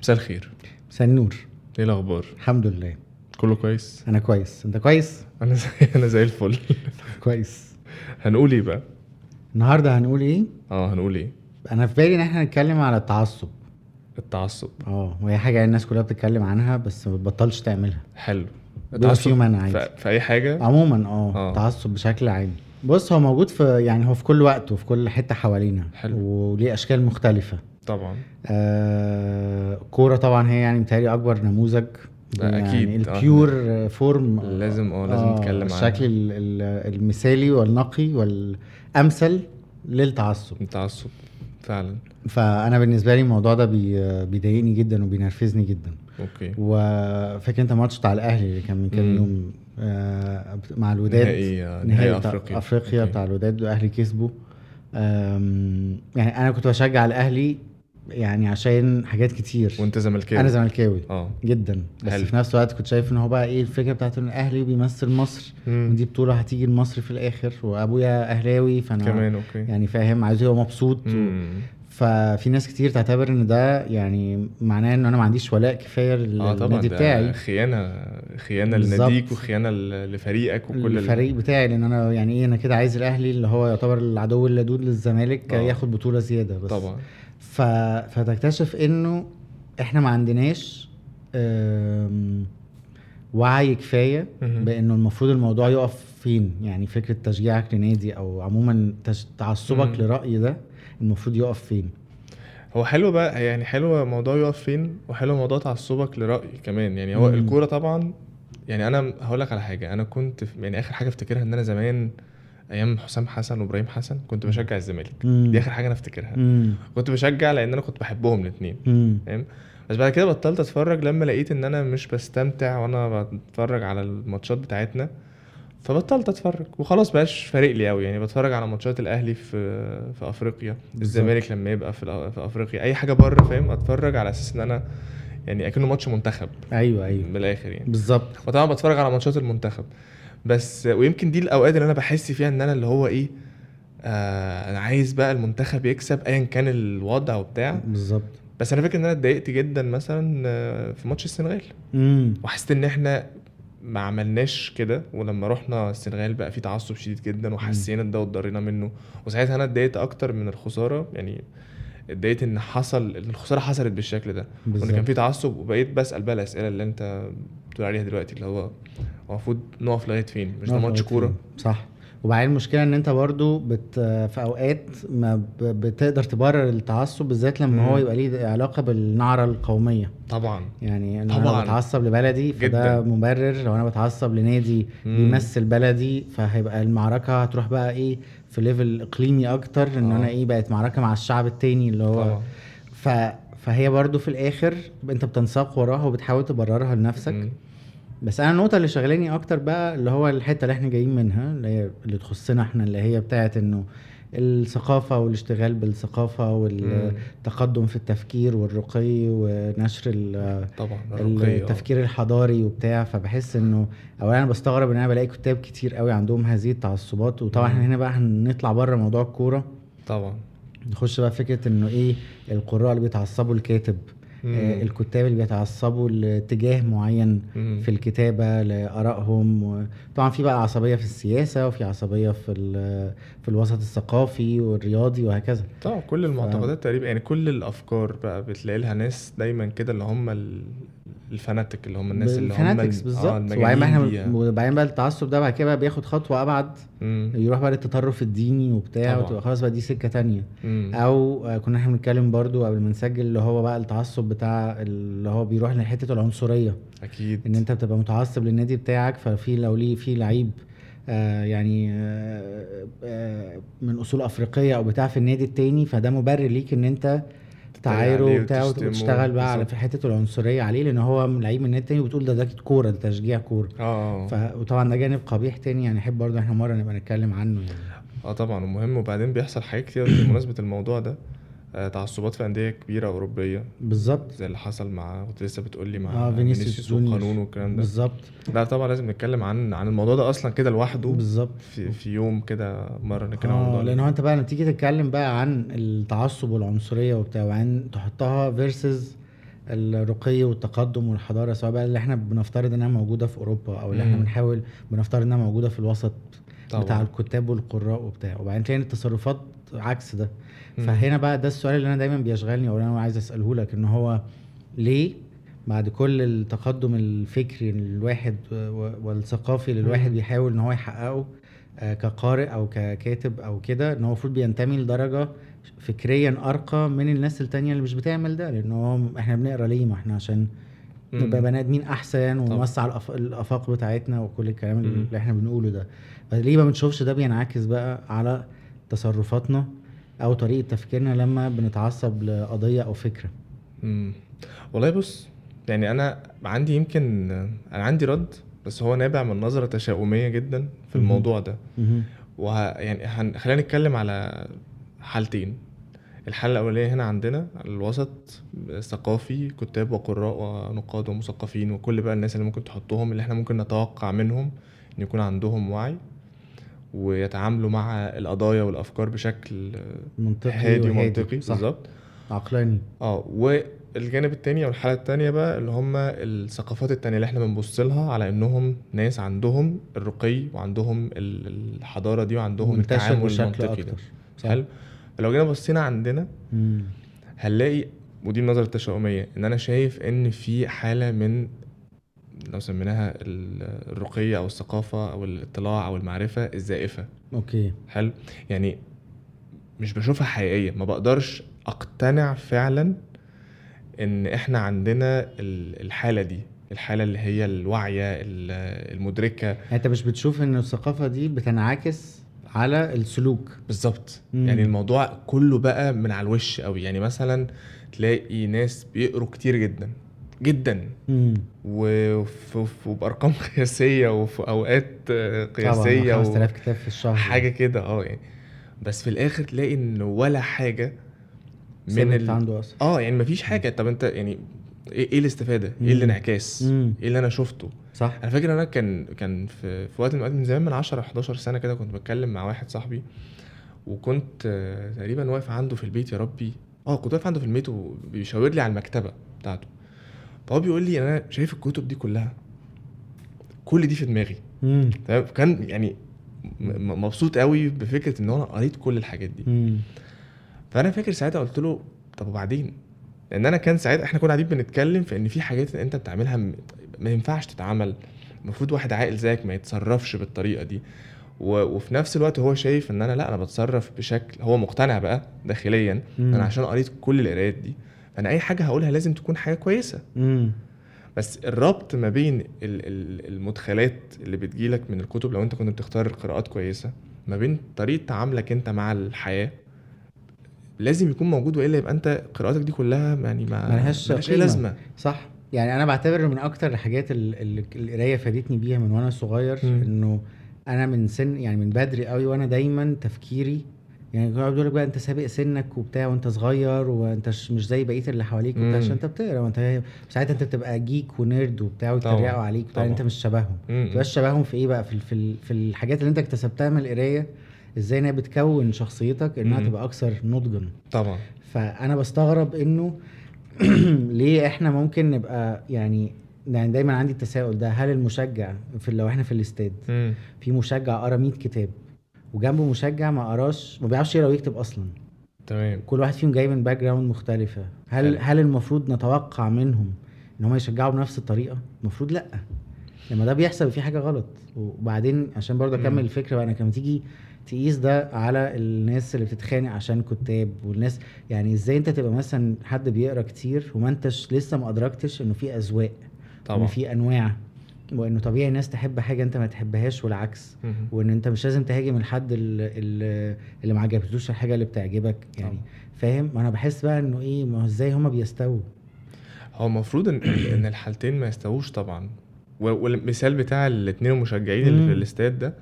مساء الخير. مساء النور. إيه الأخبار؟ الحمد لله. كله كويس؟ أنا كويس. أنت كويس؟ أنا زي أنا زي الفل. كويس. هنقول إيه بقى؟ النهارده هنقول إيه؟ آه هنقول إيه؟ أنا في بالي إن إحنا نتكلم على التعصب. التعصب. آه وهي حاجة الناس كلها بتتكلم عنها بس ما بتبطلش تعملها. حلو. منع عادي. في, أي حاجة؟ عموما آه آه. التعصب بشكل عام. بص هو موجود في يعني هو في كل وقت وفي كل حتة حوالينا. حلو. وليه أشكال مختلفة. طبعا آه كورة طبعا هي يعني متهيألي أكبر نموذج يعني أكيد. آه. ال pure form لازم- آه، لازم نتكلم عنها. الشكل ال- ال- المثالي والنقي والأمثل للتعصب التعصب فعلا فأنا بالنسبة لي الموضوع ده بي بيضايقني جدا وبينرفزني جدا أوكي وفاكر أنت الماتش بتاع الأهلي اللي كان من كام. يوم آه، مع الوداد نهائي آه، نهائي أفريقيا أفريقيا. بتاع الوداد والاهلي كسبوا يعني أنا كنت بشجع الأهلي يعني عشان حاجات كتير. وانت زملكاوي. أنا زملكاوي. آه. جدا. بس حلو. في نفس الوقت كنت شايف إن هو بقى إيه الفكرة بتاعت إن الاهلي بيمثل مصر مم. ودي بطولة هتيجي لمصر في الآخر وأبويا أهلاوي فأنا كمان أوكي. يعني فاهم عايز يبقى مبسوط. و... مم. ففي ناس كتير تعتبر إن ده يعني معناه إن أنا ما عنديش ولاء كفاية طبعا. للنادي ده بتاعي. خيانة خيانة. لناديك وخيانة لفريقك وكل ال- الفريق بتاعي. لأن أنا يعني إيه أنا كده عايز الأهلي اللي هو يعتبر العدو اللدود للزمالك آه. ياخد بطولة زيادة بس. طبعا. ف... فتكتشف إنه إحنا ما عندناش وعي كفاية. بإنه المفروض الموضوع يقف فين يعني فكرة تشجيعك لنادي أو عموما. تعصبك. لرأي ده المفروض يقف فين هو حلو بقى يعني حلو موضوع يقف فين وحلو موضوع تعصبك لرأي كمان يعني هو مم. الكورة طبعا يعني أنا هقول لك على حاجة أنا كنت يعني آخر حاجة أفتكرها إن أنا زمان أيام حسام حسن وإبراهيم حسن كنت بشجع الزمالك. دي آخر حاجة أنا أفتكرها. كنت بشجع لأن أنا كنت بحبهم الاثنين. فاهم بس بعد كده بطلت أتفرج لما لقيت إن أنا مش بستمتع وأنا بتفرج على الماتشات بتاعتنا فبطلت أتفرج. وخلاص بقاش فارق لي قوي يعني بتفرج على ماتشات الأهلي في في أفريقيا. الزمالك لما يبقى في, في أفريقيا. أي حاجة بره فاهم؟ أتفرج على أساس إن أنا يعني أكنه ماتش منتخب. أيوه أيوه. من الآخر يعني. بالظبط. وطبعا بتفرج على ماتشات المنتخب. بس ويمكن دي الأوقات اللي أنا بحس فيها إن أنا اللي هو إيه آه أنا عايز بقى المنتخب يكسب ايا كان الوضع وبتاع. بالظبط. بس أنا فاكر إن أنا اتضايقت جدا مثلا آه، في ماتش السنغال. امم وحسيت إن إحنا ما عملناش كده ولما رحنا السنغال بقى في تعصب شديد جدا وحسينا ده واتضرينا منه. وساعتها أنا اتضايقت أكتر من الخسارة يعني اتضايقت إن حصل إن الخسارة حصلت بالشكل ده. وإن كان في تعصب وبقيت بسأل بقى الأسئلة اللي أنت بتقول عليها دلوقتي اللي هو المفروض نقف لغايه فين مش ده ماتش كورة. صح وبعدين المشكلة إن أنت برضو بت في أوقات ما بتقدر تبرر التعصب بالذات لما مم. هو يبقى ليه علاقة بالنعرة القومية طبعا يعني إن طبعاً. أنا بتعصب لبلدي فده جداً. مبرر لو أنا بتعصب لنادي مم. بيمثل بلدي فهيبقى المعركة هتروح بقى إيه في ليفل إقليمي أكتر إن آه. أنا إيه بقت معركة مع الشعب التاني اللي هو طبعا ف فهي برضو في الآخر أنت بتنساق وراها وبتحاول تبررها لنفسك مم. بس أنا النقطة اللي شغلاني أكتر بقى اللي هو الحتة اللي إحنا جايين منها اللي هي اللي تخصنا إحنا اللي هي بتاعت إنه الثقافة والاشتغال بالثقافة والتقدم في التفكير والرقي ونشر ال- طبعا آه. التفكير الحضاري وبتاع فبحس إنه اولا أنا بستغرب إن أنا بلاقي كتاب كتير قوي عندهم هذه التعصبات وطبعا. إحنا هنا بقى هنطلع بره موضوع الكورة طبعا نخش بقى فكرة إنه إيه القراء اللي بيتعصبوا الكاتب. آه الكتاب اللي بيتعصبوا لاتجاه معين مم. في الكتابة لآرائهم وطبعا في بقى عصبية في السياسة وفي عصبية في ال- في الوسط الثقافي والرياضي وهكذا طبعا كل المعتقدات تقريبا يعني كل الأفكار بقى بتلاقي لها ناس دايما كده اللي هم ال- الفاناتيك اللي هم الناس اللي هم بالظبط آه وبعدين إحنا. وبعدين بقى التعصب ده بعد كده بقى بياخد خطوة أبعد مم. يروح بقى للتطرف الديني وبتاع طبعا. وتبقى خلاص بقى دي سكة تانية مم. أو آه، كنا إحنا بنتكلم برضو قبل ما نسجل اللي هو بقى التعصب بتاع اللي هو بيروح لحتة العنصرية. أكيد. إن أنت بتبقى متعصب للنادي بتاعك ففي لو ليه في لعيب آه يعني آه آه من أصول أفريقية أو بتاع في النادي التاني فده مبرر ليك إن أنت تعايره وبتاع. وتشتغل بقى على. في حتة العنصرية عليه لأن هو لعيب من النادي التاني وبتقول ده ده كورة ده تشجيع كورة. آه ف... وطبعا ده جانب قبيح تاني يعني احب برضه إحنا مرة نبقى نتكلم عنه يعني. آه طبعا ومهم وبعدين بيحصل حاجات كتير بمناسبة الموضوع ده. آه، تعصبات في أندية كبيرة أوروبية. بالظبط. زي اللي حصل مع كنت لسه بتقول لي مع آه فينيسيوس والقانون والكلام ده. بالظبط. لا طبعا لازم نتكلم عن عن الموضوع ده أصلا كده لوحده. بالظبط. في, في يوم كده مرة نتكلم عن آه الموضوع لأن هو أنت بقى لما تيجي تتكلم بقى عن التعصب والعنصرية وبتاع وعن تحطها فيرسز الرقي والتقدم والحضارة سواء بقى اللي إحنا بنفترض إنها موجودة في أوروبا أو اللي إحنا. بنحاول بنفترض إنها موجودة في الوسط طبعا. بتاع الكتاب والقراء وبتاع. وبعدين تلاقي التصرفات عكس ده. فهنا بقى ده السؤال اللي أنا دايما بيشغلني أو أنا عايز أسأله لك إن هو ليه بعد كل التقدم الفكري الواحد والثقافي اللي الواحد. بيحاول إن هو يحققه آه، كقارئ أو ككاتب أو كده إن هو المفروض بينتمي لدرجة فكريا أرقى من الناس التانية اللي مش بتعمل ده لأن هو إحنا بنقرأ ليه ما إحنا عشان. نبقى بني آدمين أحسن. ونوسع الأف... الآفاق بتاعتنا وكل الكلام. اللي إحنا بنقوله ده فليه ما بنشوفش ده بينعكس بقى على تصرفاتنا أو طريقة تفكيرنا لما بنتعصب لقضية أو فكرة مم. والله بص يعني أنا عندي يمكن أنا عندي رد بس هو نابع من نظرة تشاؤمية جدا في مهم. الموضوع ده مهم. وه... يعني هن... خلينا نتكلم على حالتين الحالة الأولانية هنا عندنا الوسط ثقافي كتاب وقراء ونقاد ومثقفين وكل بقى الناس اللي ممكن تحطهم اللي إحنا ممكن نتوقع منهم إن يكون عندهم وعي ويتعاملوا مع القضايا والأفكار بشكل منطقي هادي. ومنطقي. بالظبط عقلاني آه والجانب التاني أو الحالة التانية بقى اللي هم الثقافات التانية اللي إحنا بنبص لها على إنهم ناس عندهم الرقي وعندهم ال- الحضارة دي وعندهم التعامل بشكل المنطقي ده. حلو فلو جينا بصينا عندنا مم. هنلاقي ودي النظرة التشاؤمية إن أنا شايف إن في حالة من لو سميناها ال- الرقي أو الثقافة أو الاطلاع أو المعرفة الزائفة. أوكي. حلو؟ يعني مش بشوفها حقيقية. ما بقدرش أقتنع فعلا إن إحنا عندنا ال- الحالة دي الحالة اللي هي الواعية ال- المدركة. يعني أنت مش بتشوف إن الثقافة دي بتنعكس على السلوك؟ بالظبط. يعني الموضوع كله بقى من على الوش قوي يعني مثلا تلاقي ناس بيقروا كتير جدا. جدا. وبأرقام قياسية وفي أوقات آه، قياسية طبعا و- 5000 كتاب في الشهر. حاجة كده آه يعني. بس في الآخر تلاقي إن ولا حاجة من ال... عنده أصلا. آه يعني مفيش حاجة. طب أنت يعني إيه إيه الاستفادة؟ مم. إيه الانعكاس. إيه اللي أنا شفته؟ صح. أنا فاكر أنا كان كان في, في وقت من من زمان من 10 11 سنة كده كنت بتكلم مع واحد صاحبي وكنت آه، تقريبا واقف عنده في البيت يا ربي. آه كنت واقف عنده في البيت وبيشاور لي على المكتبة بتاعته. فهو بيقول لي أنا شايف الكتب دي كلها. كل دي في دماغي. تمام؟ كان يعني مبسوط قوي بفكرة إن أنا قريت كل الحاجات دي. مم. فأنا فاكر ساعتها قلت له طب وبعدين؟ لأن أنا كان ساعتها إحنا كنا قاعدين بنتكلم في إن في حاجات أنت بتعملها ما ينفعش تتعمل. المفروض واحد عاقل زيك ما يتصرفش بالطريقة دي. و... وفي نفس الوقت هو شايف إن أنا لا أنا بتصرف بشكل هو مقتنع بقى داخليا مم. أنا عشان قريت كل القرايات دي. فانا أي حاجة هقولها لازم تكون حاجة كويسة مم. بس الربط ما بين ال- ال- المدخلات اللي بتجيلك من الكتب لو أنت كنت بتختار قراءات كويسة ما بين طريقة تعاملك أنت مع الحياة لازم يكون موجود وإلا يبقى أنت قراءاتك دي كلها يعني ما ملهاش أي. لازمة صح يعني أنا بعتبر من أكتر الحاجات ال- اللي القراية فادتني بيها من وأنا صغير. إنه أنا من سن يعني من بدري قوي وأنا دايما تفكيري يعني كانوا بيقولوا لك بقى أنت سابق سنك وبتاع وأنت صغير وأنت مش زي بقية اللي حواليك وبتاع. عشان أنت بتقرأ وأنت ساعتها أنت بتبقى جيك ونيرد وبتاع. ويتريقوا عليك وبتاع. أنت مش شبههم. ما تبقاش شبههم في إيه بقى في في في الحاجات اللي أنت اكتسبتها من القراية إزاي إنها بتكون شخصيتك إنها مم. تبقى أكثر نضجا طبعا فأنا بستغرب إنه ليه إحنا ممكن نبقى يعني يعني دايما عندي التساؤل ده هل المشجع في لو إحنا في الاستاد. في مشجع قرأ 100 كتاب وجنبه مشجع ما قراش ما بيعرفش يقرا ويكتب أصلا. تمام. كل واحد فيهم جاي من background مختلفة. هل حلو. هل المفروض نتوقع منهم إن هم يشجعوا بنفس الطريقة؟ المفروض لأ. لما ده بيحصل في حاجة غلط. وبعدين عشان برضه. أكمل الفكرة بقى انك لما تيجي تقيس ده على الناس اللي بتتخانق عشان كتاب والناس يعني إزاي أنت تبقى مثلا حد بيقرأ كتير وما أنتش لسه ما أدركتش إنه في أذواق طبعا. في أنواع. وإنه طبيعي الناس تحب حاجة أنت ما تحبهاش والعكس. وإن أنت مش لازم تهاجم الحد اللي, اللي- ما عجبتوش الحاجة اللي بتعجبك يعني. فاهم أنا بحس بقى إنه إيه ما هو إزاي هما بيستووا هو المفروض ان إن الحالتين ما يستووش طبعا والمثال بتاع الاثنين المشجعين اللي. في الاستاد ده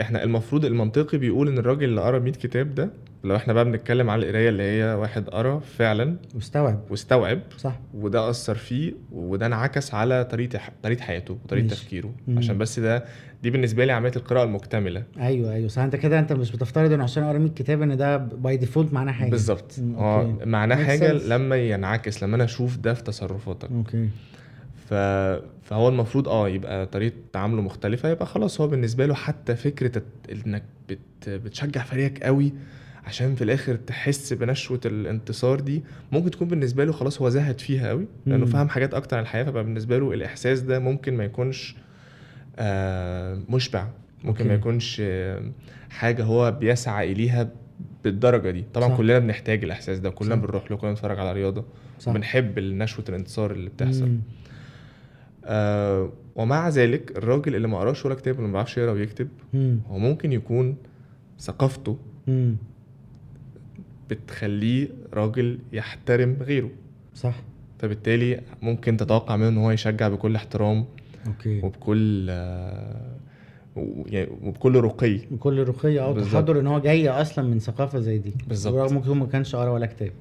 إحنا المفروض المنطقي بيقول إن الراجل اللي قرأ 100 كتاب ده لو إحنا بقى بنتكلم على القراية اللي هي واحد قرا فعلا واستوعب واستوعب صح. وده أثر فيه وده انعكس على طريقة طريقة حياته وطريقة ماشي. تفكيره. مم. عشان بس ده دي بالنسبة لي عملية القراءة المكتملة. أيوه أيوه. صح أنت كده أنت مش بتفترض ان عشان أقرأ 100 كتاب إن ده by default معناه حاجة. بالظبط. آه. معناه حاجة. لما ينعكس لما أنا أشوف ده في تصرفاتك. أوكي. ف... فهو المفروض آه يبقى طريقة تعامله مختلفة يبقى خلاص هو بالنسبة له حتى فكرة إنك بت... بتشجع فريقك قوي عشان في الآخر تحس بنشوة الانتصار دي ممكن تكون بالنسبة له خلاص هو زهد فيها قوي لأنه مم. فاهم حاجات أكتر عن الحياة فبقى بالنسبة له الإحساس ده ممكن ما يكونش آه مشبع ممكن ما أوكي. يكونش آه، حاجة هو بيسعى إليها بالدرجة دي طبعا صح. كلنا بنحتاج الإحساس ده كلنا صح. بنروح له كلنا بنتفرج على رياضة صح بنحب نشوة الانتصار اللي بتحصل مم. آه ومع ذلك الراجل اللي ما قراش ولا كتاب ولا ما بيعرفش يقرأ ويكتب مم. هو ممكن يكون ثقافته مم. بتخليه راجل يحترم غيره. صح. فبالتالي ممكن تتوقع منه إن هو يشجع بكل احترام أوكي. وبكل يعني وبكل رقي. بكل رقي أو. تحضر إن هو جاي أصلا من ثقافة زي دي. بالظبط. ورغم ممكن يكون ما كانش قرأ ولا كتاب.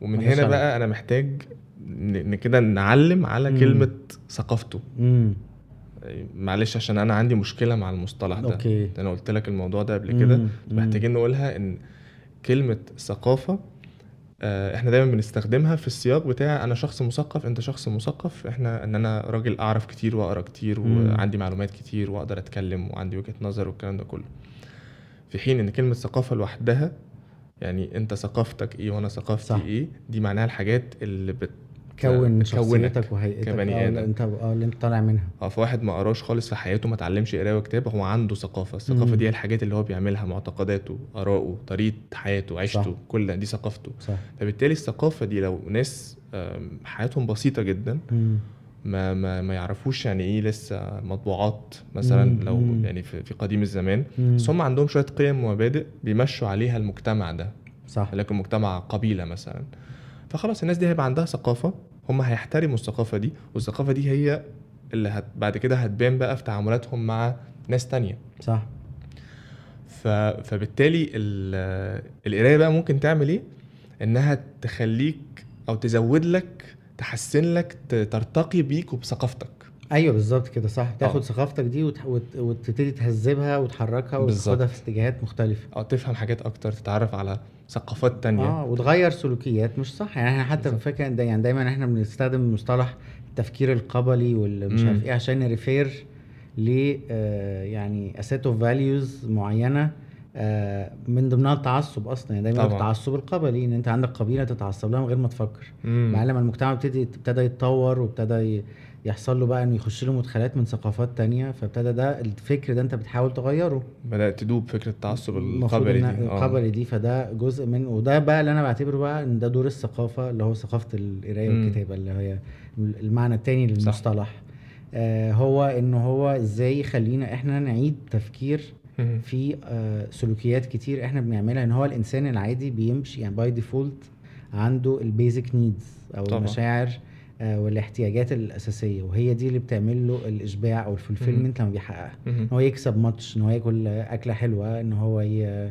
ومن هنا. بقى أنا محتاج ان كده نعلم على مم. كلمة ثقافته. امم معلش عشان أنا عندي مشكلة مع المصطلح ده. أوكي. أنا قلت لك الموضوع ده قبل كده. مم. محتاجين نقولها إن كلمة ثقافة آه، إحنا دايما بنستخدمها في السياق بتاع أنا شخص مثقف أنت شخص مثقف إحنا إن أنا راجل أعرف كتير وأقرأ كتير. وعندي معلومات كتير وأقدر أتكلم وعندي وجهة نظر والكلام ده كله في حين إن كلمة ثقافة لوحدها يعني أنت ثقافتك إيه وأنا ثقافتي صح. إيه دي معناها الحاجات اللي بت كون شخصيتك وهيئتك كبني آدم. انت آه اللي أنت طالع منها آه فواحد ما قراش خالص في حياته ما اتعلمش قراية وكتابه هو عنده ثقافة الثقافة. دي هي الحاجات اللي هو بيعملها معتقداته اراءه طريقة حياته عيشته صح. كل دي ثقافته صح فبالتالي الثقافة دي لو ناس حياتهم بسيطة جدا مم. ما ما ما يعرفوش يعني إيه لسه مطبوعات مثلا مم. لو. يعني في, في قديم الزمان. بس هم عندهم شوية قيم ومبادئ بيمشوا عليها المجتمع ده صح لكن مجتمع قبيلة مثلا فخلاص الناس دي هيبقى عندها ثقافة هم هيحترموا الثقافة دي والثقافة دي هي اللي هت بعد كده هتبان بقى في تعاملاتهم مع ناس تانية. صح. ف... فبالتالي ال... القراية بقى ممكن تعمل إيه؟ إنها تخليك أو تزود لك تحسن لك ترتقي بيك وبثقافتك. أيوه بالظبط كده صح. تاخد آه. ثقافتك دي وت... وت... وتبتدي تهذبها وتحركها. وتاخدها في اتجاهات مختلفة. أو تفهم حاجات أكتر تتعرف على ثقافات تانية آه وتغير سلوكيات مش صح يعني إحنا حتى. فاكر ده يعني دايما إحنا بنستخدم مصطلح التفكير القبلي والمش. عارف إيه عشان نريفير ل آه، يعني a set of values معينة آه، من ضمنها التعصب أصلا يعني دايما. التعصب القبلي إن أنت عندك قبيلة تتعصب لها من غير ما تفكر. مع لما المجتمع ابتدي ابتدى يتطور وابتدى يحصل له بقى إنه يخش له مدخلات من ثقافات تانية فابتدى ده الفكر ده أنت بتحاول تغيره بدأت تدوب فكرة التعصب القبلي دي آه. القبلي دي فده جزء من وده بقى اللي أنا بعتبره بقى إن ده دور الثقافة اللي هو ثقافة القراية. والكتابة اللي هي المعنى التاني للمصطلح آه هو إن هو إزاي يخلينا إحنا نعيد تفكير. في آه سلوكيات كتير إحنا بنعملها إن هو الإنسان العادي بيمشي يعني by default عنده ال basic needs أو طبعا. المشاعر والاحتياجات الأساسية وهي دي اللي بتعمل له الإشباع أو ال fulfillment لما بيحققها. إن هو يكسب ماتش إن هو ياكل أكلة حلوة إن هو ي...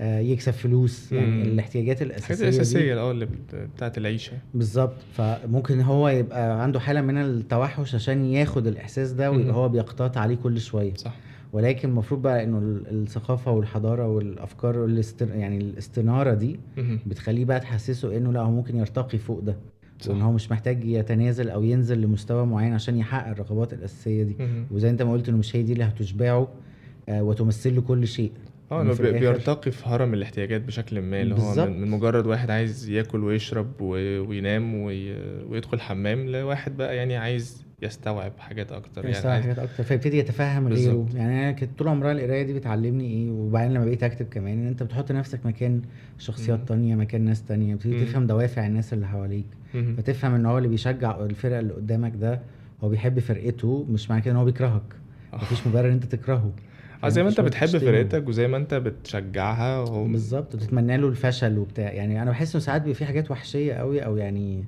آه، يكسب فلوس يعني مم. الاحتياجات الحاجات الأساسية دي الأساسية آه اللي بت- بتاعت العيشة بالظبط فممكن هو يبقى عنده حالة من التوحش عشان ياخد الإحساس ده ويبقى. هو بيقتات عليه كل شوية صح ولكن المفروض بقى إنه ال- الثقافة والحضارة والأفكار والاست... يعني الاستنارة دي مم. بتخليه بقى تحسسه إنه لأ هو ممكن يرتقي فوق ده. وان هو مش محتاج يتنازل أو ينزل لمستوى معين عشان يحقق الرغبات الأساسية دي مم. وزي أنت ما قلت إنه مش هي دي اللي هتشبعه آه، وتمثل له كل شيء آه الآخر- بيرتقي في هرم الاحتياجات بشكل ما اللي هو. من, مجرد واحد عايز ياكل ويشرب وينام وي... ويدخل حمام لواحد بقى يعني عايز يستوعب حاجات أكتر يعني يستوعب. حاجات أكتر فيبتدي يتفهم غيره. يعني أنا كنت طول عمرها القراية دي بتعلمني إيه وبعدين لما بقيت أكتب كمان إن أنت بتحط نفسك مكان شخصيات. تانية مكان ناس تانية بتبتدي. تفهم دوافع الناس اللي حواليك. فتفهم إن هو اللي بيشجع الفرقة اللي قدامك ده هو بيحب فرقته مش معنى كده إن هو بيكرهك آه. مفيش مبرر إن أنت تكرهه آه زي ما أنت بتحب. فرقتك وزي ما أنت بتشجعها بالظبط وتتمنى له الفشل وبتاع يعني أنا بحس إنه ساعات بيبقى في حاجات وحشية قوي أو يعني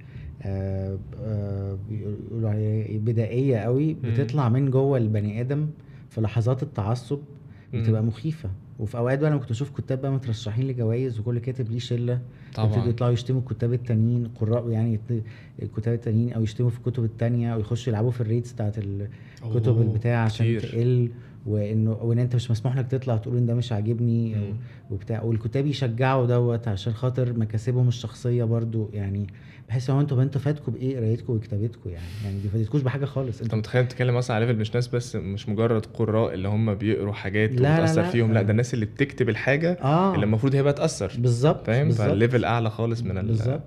بيقولوا عليها إيه، بدائية قوي. بتطلع من جوه البني آدم في لحظات التعصب. بتبقى مخيفة وفي أوقات بقى لما كنت أشوف كتاب بقى مترشحين لجوائز وكل كاتب ليه شلة يبتدوا طبعا يطلعوا يشتموا الكتاب التانيين قراء يعني الكتاب التانيين أو يشتموا في الكتب التانية أو يخشوا يلعبوا في الريتس بتاعت الكتب البتاع عشان. تقل وإنه وإن أنت مش مسموح لك تطلع تقول إن ده مش عاجبني مم. وبتاع والكتاب يشجعوا دوت عشان خاطر مكاسبهم الشخصية برضو يعني بحس هو أنتوا أنتوا فاتكم بإيه قرايتكم وكتابتكم يعني يعني دي فاتتكوش بحاجة خالص أنت متخيل بتتكلم أصلا على level مش ناس بس مش مجرد قراء اللي هم بيقروا حاجات لا، لا، وتأثر لا. فيهم لا ده الناس اللي بتكتب الحاجة آه اللي المفروض هي بقى تأثر بالظبط فاهم. فال level أعلى خالص من بالظبط.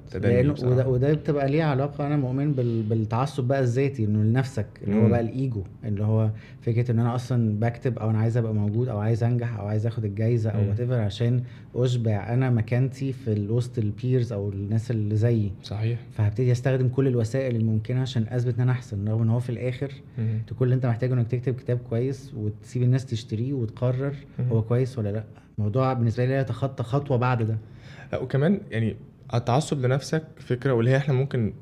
وده, وده بتبقى ليه علاقة أنا مؤمن بال... بالتعصب بقى الذاتي إنه لنفسك اللي هو. بقى الإيجو اللي هو فكرة إن أنا أصلا بكتب أو أنا عايز أبقى موجود أو عايز أنجح أو عايز آخد الجايزة أو. وات عشان أشبع أنا مكانتي في وسط البيرز أو الناس اللي زيي صحيح فهبتدي أستخدم كل الوسائل الممكنة عشان أثبت إن أنا أحسن رغم إن هو في الآخر. انت كل اللي أنت محتاجه إنك تكتب كتاب كويس وتسيب الناس تشتريه وتقرر مم. هو كويس ولا لأ الموضوع بالنسبة لي لا يتخطى خطوة بعد ده لا وكمان يعني التعصب لنفسك فكرة واللي هي إحنا ممكن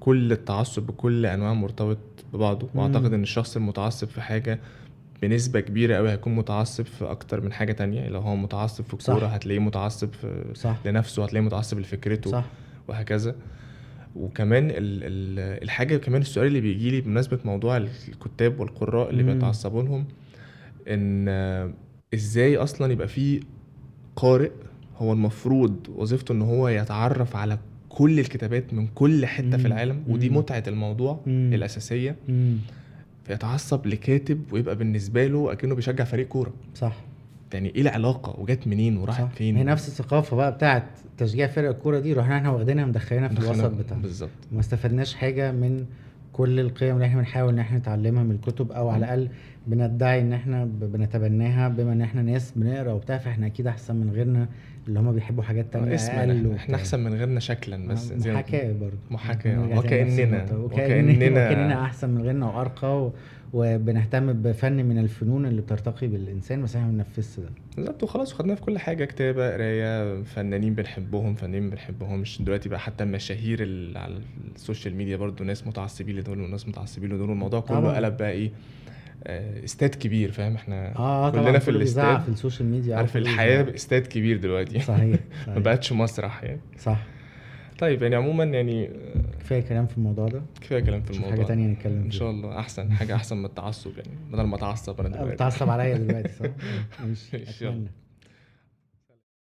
كل التعصب بكل أنواع مرتبط ببعضه. وأعتقد إن الشخص المتعصب في حاجة بنسبة كبيرة قوي هيكون متعصب في أكتر من حاجة تانية لو هو متعصب في صح. الكوره هتلاقيه متعصب في صح لنفسه هتلاقيه متعصب لفكرته صح وهكذا وكمان ال ال الحاجة كمان السؤال اللي بيجي لي بمناسبة موضوع الكتاب والقراء اللي. بيتعصبوا لهم إن إزاي أصلا يبقى في قارئ هو المفروض وظيفته إن هو يتعرف على كل الكتابات من كل حتة مم. في العالم ودي. متعة الموضوع مم. الأساسية مم. فيتعصب لكاتب ويبقى بالنسبة له أكنه بيشجع فريق كورة. صح. يعني إيه العلاقة؟ وجت منين؟ وراحت صح. فين؟ هي نفس الثقافة بقى بتاعت تشجيع فرق الكورة دي رحنا إحنا واخدينها مدخلينها في الوسط بتاعنا بالظبط. وما استفدناش حاجة من كل القيم اللي إحنا بنحاول ان إحنا نتعلمها من الكتب أو على الأقل بندعي إن إحنا بنتبناها بما إن إحنا ناس بنقرأ وبتاع فاحنا أكيد أحسن من غيرنا. اللي هم بيحبوا حاجات تانية اسمنا أقل إحنا. إحنا أحسن من غيرنا شكلا بس زي ما- محاكاة برضه محاكاة، نرجع تاني نفس وكأننا- النقطة. وكأننا- وكأننا أحسن من غيرنا وأرقى و... وبنهتم بفن من الفنون اللي بترتقي بالإنسان بس إحنا ما بننفذش ده بالظبط وخلاص وخدناها في كل حاجة كتابة قراية فنانين بنحبهم فنانين ما بنحبهمش دلوقتي بقى حتى المشاهير اللي على السوشيال ميديا برضو ناس متعصبين لدول وناس متعصبين لدول والموضوع كله. قلب بقى إيه آه، استاد كبير فاهم؟ إحنا آه طبعا كلنا في الاستاد. في السوشيال ميديا عارف الحياة. استاد كبير دلوقتي. صحيح ما صحيح. بقتش مسرح يعني. صح. طيب يعني عموما يعني كفاية كلام في الموضوع ده. كفاية كلام في الموضوع حاجة تانية نتكلم إن فيها. شاء الله أحسن حاجة أحسن من التعصب يعني بدل ما أتعصب أنا دلوقتي. بتعصب عليا دلوقتي صح؟ ماشي. أتمنى.